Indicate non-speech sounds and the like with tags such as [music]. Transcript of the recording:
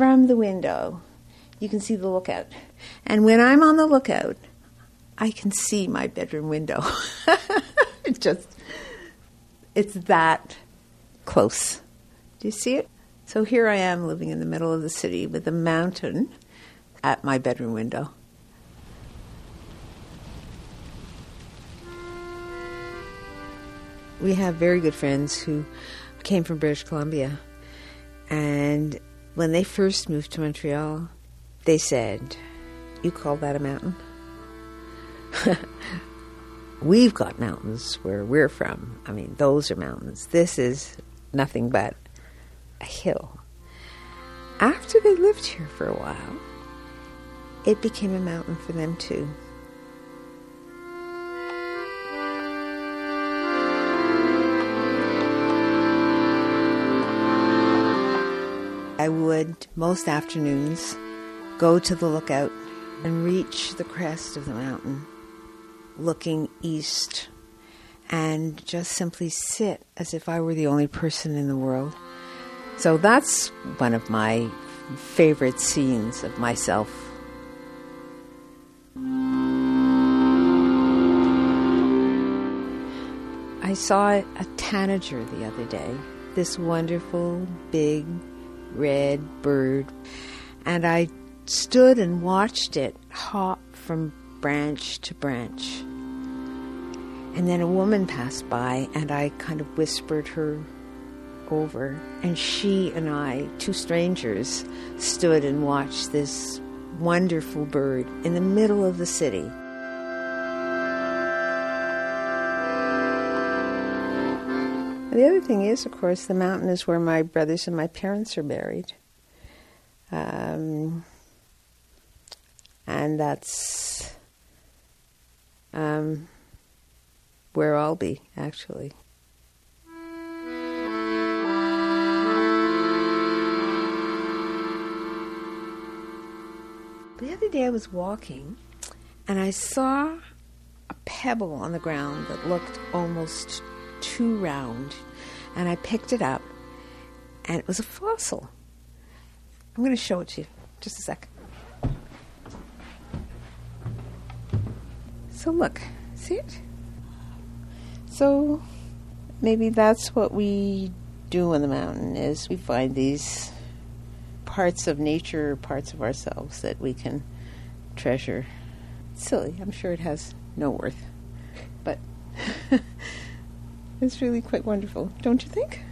from the window, you can see the lookout. And when I'm on the lookout, I can see my bedroom window. it [laughs] just, it's that close. Do you see it? So here I am living in the middle of the city with a mountain at my bedroom window. We have very good friends who came from British Columbia. And when they first moved to Montreal, they said, You call that a mountain? [laughs] We've got mountains where we're from. I mean, those are mountains. This is nothing but a hill. After they lived here for a while, it became a mountain for them too. I would, most afternoons, go to the lookout and reach the crest of the mountain, looking east, and just simply sit as if I were the only person in the world. So that's one of my favorite scenes of myself. I saw a tanager the other day, this wonderful big red bird, and I stood and watched it hop from branch to branch. And then a woman passed by, and I kind of whispered her over, and she and I, two strangers, stood and watched this wonderful bird in the middle of the city. The other thing is, of course, the mountain is where my brothers and my parents are buried. Um, and that's um, where I'll be, actually. The other day I was walking and I saw a pebble on the ground that looked almost too round. And I picked it up and it was a fossil. I'm going to show it to you. Just a sec. So look, see it? So maybe that's what we do on the mountain is we find these parts of nature, parts of ourselves that we can treasure. Silly. I'm sure it has no worth. But [laughs] it's really quite wonderful, don't you think?